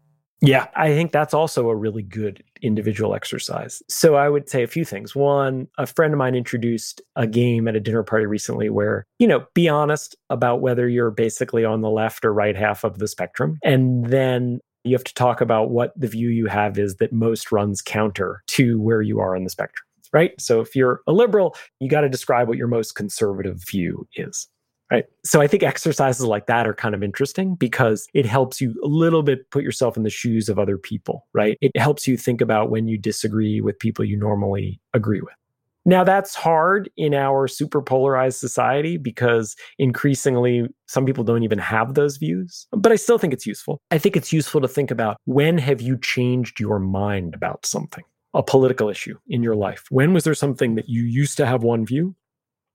Yeah, I think that's also a really good individual exercise. So I would say a few things. One, a friend of mine introduced a game at a dinner party recently where, you know, be honest about whether you're basically on the left or right half of the spectrum. And then you have to talk about what the view you have is that most runs counter to where you are on the spectrum, right? So if you're a liberal, you got to describe what your most conservative view is. Right. So I think exercises like that are kind of interesting because it helps you a little bit put yourself in the shoes of other people, right? It helps you think about when you disagree with people you normally agree with. Now, that's hard in our super polarized society because increasingly some people don't even have those views. But I still think it's useful. I think it's useful to think about when have you changed your mind about something, a political issue in your life? When was there something that you used to have one view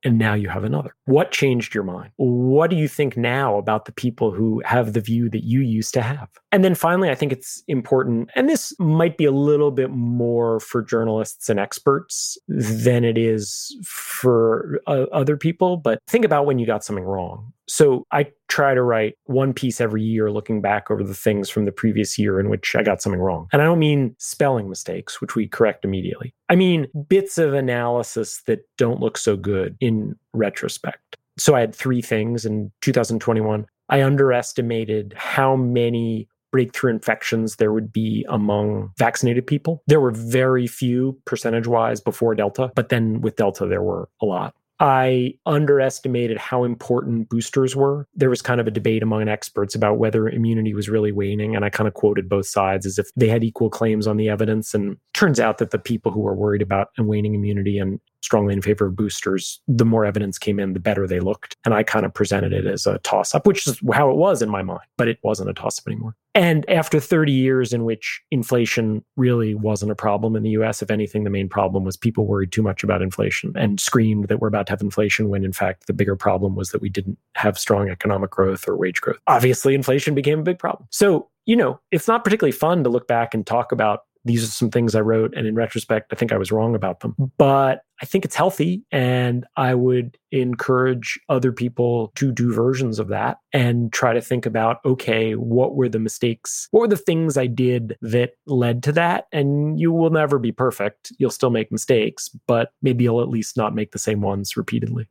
and now you have another. What changed your mind? What do you think now about the people who have the view that you used to have? And then finally, I think it's important, and this might be a little bit more for journalists and experts than it is for uh, other people, but think about when you got something wrong. So I try to write one piece every year looking back over the things from the previous year in which I got something wrong. And I don't mean spelling mistakes, which we correct immediately. I mean bits of analysis that don't look so good in retrospect. So I had three things in 2021. I underestimated how many breakthrough infections there would be among vaccinated people. There were very few percentage wise before Delta, but then with Delta, there were a lot. I underestimated how important boosters were. There was kind of a debate among experts about whether immunity was really waning. And I kind of quoted both sides as if they had equal claims on the evidence. And turns out that the people who were worried about waning immunity and strongly in favor of boosters, the more evidence came in, the better they looked. And I kind of presented it as a toss up, which is how it was in my mind, but it wasn't a toss up anymore. And after 30 years in which inflation really wasn't a problem in the US, if anything, the main problem was people worried too much about inflation and screamed that we're about to have inflation when in fact the bigger problem was that we didn't have strong economic growth or wage growth. Obviously, inflation became a big problem. So, you know, it's not particularly fun to look back and talk about these are some things I wrote. And in retrospect, I think I was wrong about them. But I think it's healthy. And I would encourage other people to do versions of that and try to think about okay, what were the mistakes? What were the things I did that led to that? And you will never be perfect. You'll still make mistakes, but maybe you'll at least not make the same ones repeatedly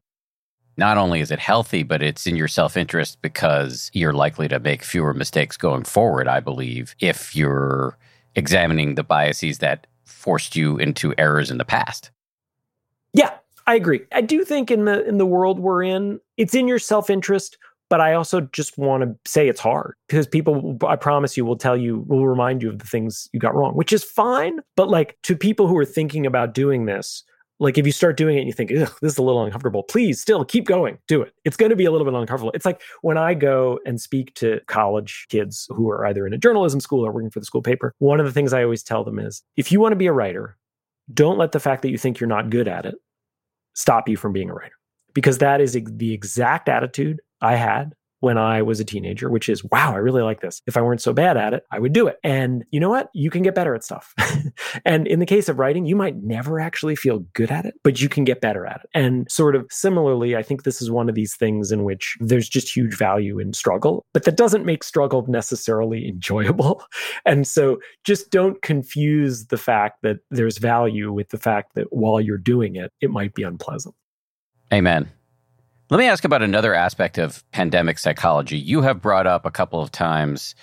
not only is it healthy, but it's in your self interest because you're likely to make fewer mistakes going forward, I believe, if you're examining the biases that forced you into errors in the past. Yeah, I agree. I do think in the in the world we're in, it's in your self-interest, but I also just want to say it's hard because people I promise you will tell you will remind you of the things you got wrong, which is fine, but like to people who are thinking about doing this, like if you start doing it and you think, this is a little uncomfortable, please still keep going, do it. It's going to be a little bit uncomfortable. It's like when I go and speak to college kids who are either in a journalism school or working for the school paper, one of the things I always tell them is if you want to be a writer, don't let the fact that you think you're not good at it stop you from being a writer. Because that is the exact attitude I had when I was a teenager, which is, wow, I really like this. If I weren't so bad at it, I would do it. And you know what? You can get better at stuff. <laughs> and in the case of writing, you might never actually feel good at it, but you can get better at it. And sort of similarly, I think this is one of these things in which there's just huge value in struggle, but that doesn't make struggle necessarily enjoyable. <laughs> and so just don't confuse the fact that there's value with the fact that while you're doing it, it might be unpleasant. Amen. Let me ask about another aspect of pandemic psychology. You have brought up a couple of times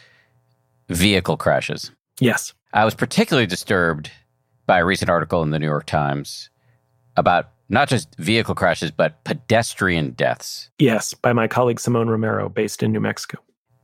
vehicle crashes. Yes. I was particularly disturbed by a recent article in the New York Times about not just vehicle crashes, but pedestrian deaths. Yes, by my colleague Simon Romero, based in New Mexico.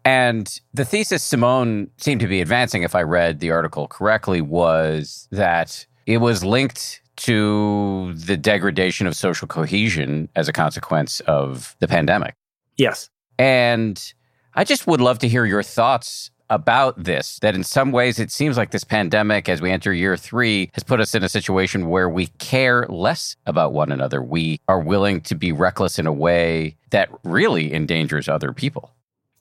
And the thesis Simon seemed to be advancing, if I read the article correctly, was that it was linked to the degradation of social cohesion as a consequence of the pandemic. Yes. And I just would love to hear your thoughts about this that in some ways it seems like this pandemic as we enter year 3 has put us in a situation where we care less about one another we are willing to be reckless in a way that really endangers other people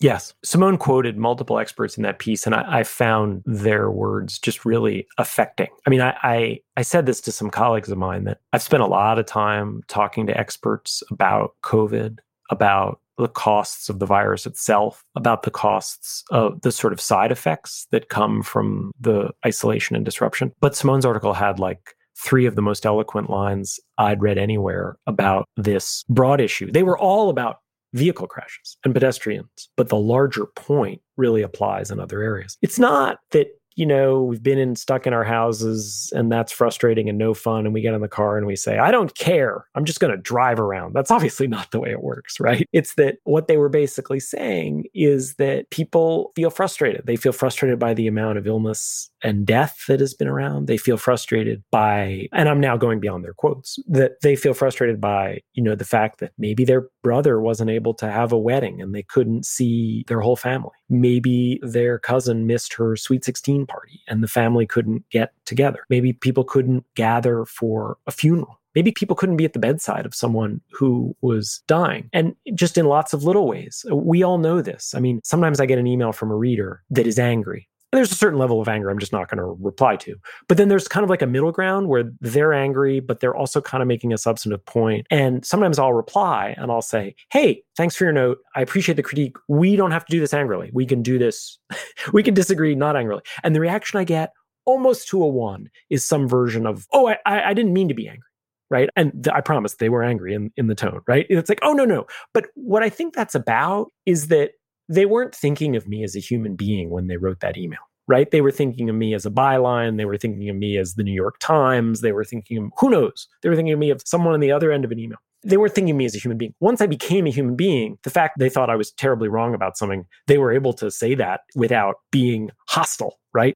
Yes. Simon quoted multiple experts in that piece, and I, I found their words just really affecting. I mean, I, I, I, said this to some colleagues of mine that I've spent a lot of time talking to experts about COVID, about the costs of the virus itself, about the costs of the sort of side effects that come from the isolation and disruption. But Simon's article had like three of the most eloquent lines I'd read anywhere about this broad issue. They were all about vehicle crashes and pedestrians, but the larger point really applies in other areas. It's not that you know, we've been in stuck in our houses and that's frustrating and no fun. And we get in the car and we say, I don't care. I'm just going to drive around. That's <laughs> obviously not the way it works, right? It's that what they were basically saying is that people feel frustrated. They feel frustrated by the amount of illness and death that has been around. They feel frustrated by, and I'm now going beyond their quotes, that they feel frustrated by, you know, the fact that maybe their brother wasn't able to have a wedding and they couldn't see their whole family. Maybe their cousin missed her sweet 16 party and the family couldn't get together. Maybe people couldn't gather for a funeral. Maybe people couldn't be at the bedside of someone who was dying. And just in lots of little ways. We all know this. I mean, sometimes I get an email from a reader that is angry there's a certain level of anger I'm just not going to reply to. But then there's kind of like a middle ground where they're angry, but they're also kind of making a substantive point. And sometimes I'll reply and I'll say, Hey, thanks for your note. I appreciate the critique. We don't have to do this angrily. We can do this. <laughs> we can disagree not angrily. And the reaction I get almost to a one is some version of, Oh, I, I didn't mean to be angry right? And th- I promise they were angry in, in the tone, right? It's like, oh, no, no. But what I think that's about is that they weren't thinking of me as a human being when they wrote that email right? They were thinking of me as a byline. They were thinking of me as the New York Times. They were thinking of who knows? They were thinking of me of someone on the other end of an email. They weren't thinking of me as a human being. Once I became a human being, the fact they thought I was terribly wrong about something, they were able to say that without being hostile, right?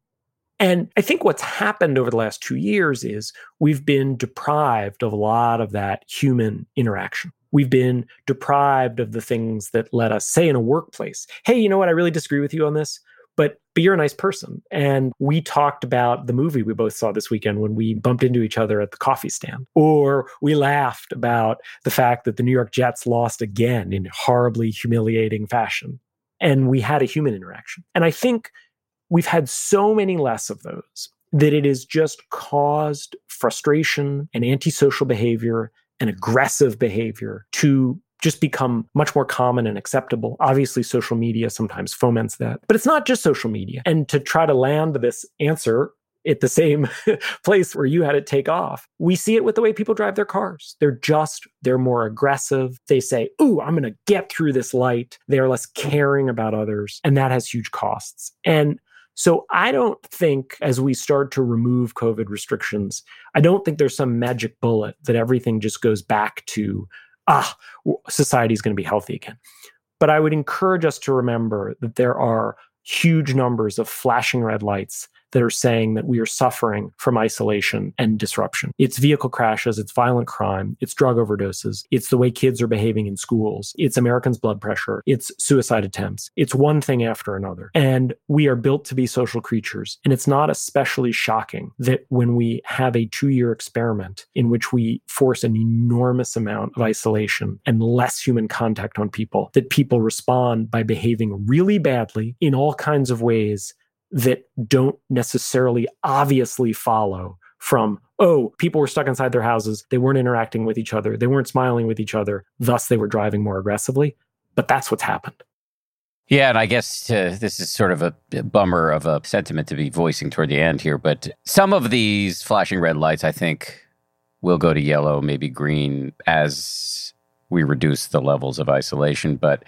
And I think what's happened over the last two years is we've been deprived of a lot of that human interaction. We've been deprived of the things that let us say in a workplace, hey, you know what? I really disagree with you on this, but but you're a nice person. And we talked about the movie we both saw this weekend when we bumped into each other at the coffee stand. Or we laughed about the fact that the New York Jets lost again in horribly humiliating fashion. And we had a human interaction. And I think we've had so many less of those that it has just caused frustration and antisocial behavior and aggressive behavior to just become much more common and acceptable. Obviously, social media sometimes foments that, but it's not just social media. And to try to land this answer at the same <laughs> place where you had it take off. We see it with the way people drive their cars. They're just, they're more aggressive. They say, Ooh, I'm going to get through this light. They're less caring about others. And that has huge costs. And so I don't think as we start to remove COVID restrictions, I don't think there's some magic bullet that everything just goes back to ah, society is going to be healthy again. But I would encourage us to remember that there are huge numbers of flashing red lights that are saying that we are suffering from isolation and disruption. It's vehicle crashes, it's violent crime, it's drug overdoses, it's the way kids are behaving in schools, it's Americans' blood pressure, it's suicide attempts. It's one thing after another. And we are built to be social creatures. And it's not especially shocking that when we have a two year experiment in which we force an enormous amount of isolation and less human contact on people, that people respond by behaving really badly in all kinds of ways that don't necessarily obviously follow from, oh, people were stuck inside their houses. They weren't interacting with each other. They weren't smiling with each other. Thus, they were driving more aggressively. But that's what's happened. Yeah, and I guess uh, this is sort of a bummer of a sentiment to be voicing toward the end here, but some of these flashing red lights, I think, will go to yellow, maybe green as we reduce the levels of isolation. But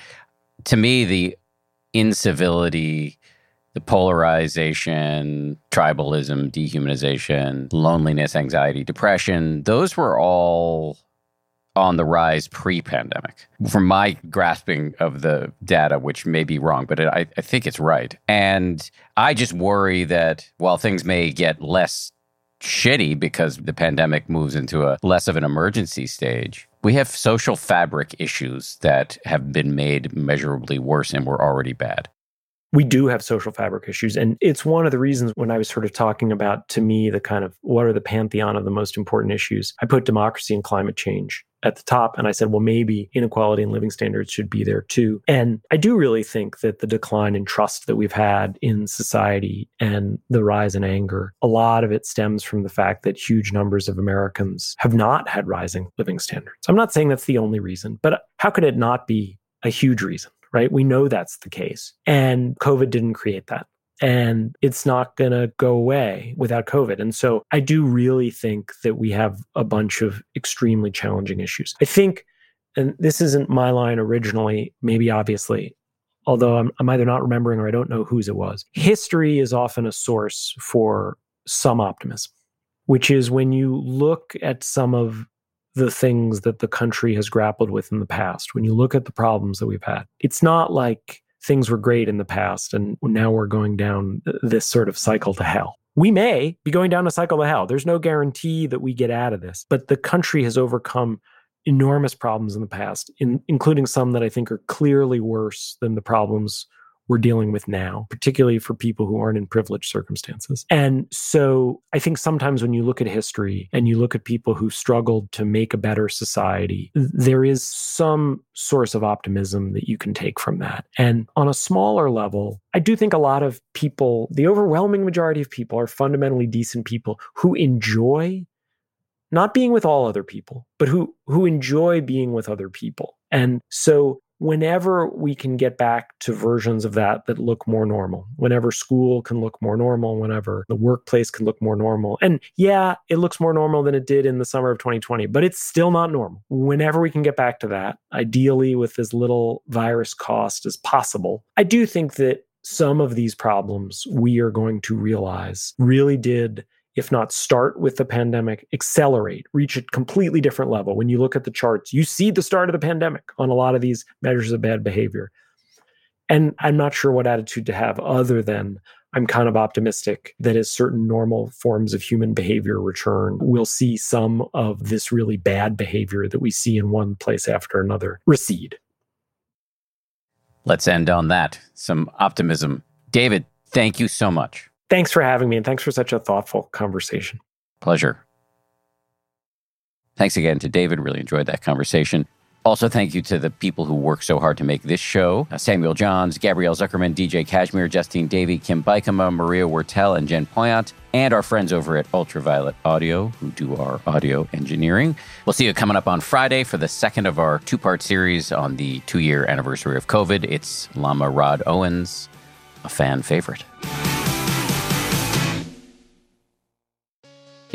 to me, the incivility, the polarization, tribalism, dehumanization, loneliness, anxiety, depression, those were all on the rise pre pandemic. From my grasping of the data, which may be wrong, but it, I, I think it's right. And I just worry that while things may get less shitty because the pandemic moves into a less of an emergency stage, we have social fabric issues that have been made measurably worse and were already bad we do have social fabric issues. And it's one of the reasons when I was sort of talking about, to me, the kind of what are the pantheon of the most important issues, I put democracy and climate change at the top. And I said, well, maybe inequality and living standards should be there too. And I do really think that the decline in trust that we've had in society and the rise in anger, a lot of it stems from the fact that huge numbers of Americans have not had rising living standards. I'm not saying that's the only reason, but how could it not be a huge reason, right? We know that's the case. And COVID didn't create that. And it's not going to go away without COVID. And so I do really think that we have a bunch of extremely challenging issues. I think, and this isn't my line originally, maybe obviously, although I'm, I'm either not remembering or I don't know whose it was. History is often a source for some optimism, which is when you look at some of the things that the country has grappled with in the past, when you look at the problems that we've had, it's not like things were great in the past and now we're going down this sort of cycle to hell. We may be going down a cycle to hell. There's no guarantee that we get out of this, but the country has overcome enormous problems in the past, in, including some that I think are clearly worse than the problems we're dealing with now, particularly for people who aren't in privileged circumstances. And so I think sometimes when you look at history and you look at people who struggled to make a better society, there is some source of optimism that you can take from that. And on a smaller level, I do think a lot of people, the overwhelming majority of people, are fundamentally decent people who enjoy not being with all other people, but who who enjoy being with other people. And so whenever we can get back to versions of that that look more normal, whenever school can look more normal, whenever the workplace can look more normal. And yeah, it looks more normal than it did in the summer of 2020, but it's still not normal. Whenever we can get back to that, ideally with as little virus cost as possible, I do think that some of these problems we are going to realize really did if not start with the pandemic, accelerate, reach a completely different level. When you look at the charts, you see the start of the pandemic on a lot of these measures of bad behavior. And I'm not sure what attitude to have other than I'm kind of optimistic that as certain normal forms of human behavior return, we'll see some of this really bad behavior that we see in one place after another recede. Let's end on that. Some optimism. David, thank you so much. Thanks for having me, and thanks for such a thoughtful conversation. Pleasure. Thanks again to David. Really enjoyed that conversation. Also, thank you to the people who work so hard to make this show uh, Samuel Johns, Gabrielle Zuckerman, DJ Kashmir, Justine Davey, Kim Bikama, Maria Wartell, and Jen Poyant, and our friends over at Ultraviolet Audio who do our audio engineering. We'll see you coming up on Friday for the second of our two part series on the two year anniversary of COVID. It's Lama Rod Owens, a fan favorite.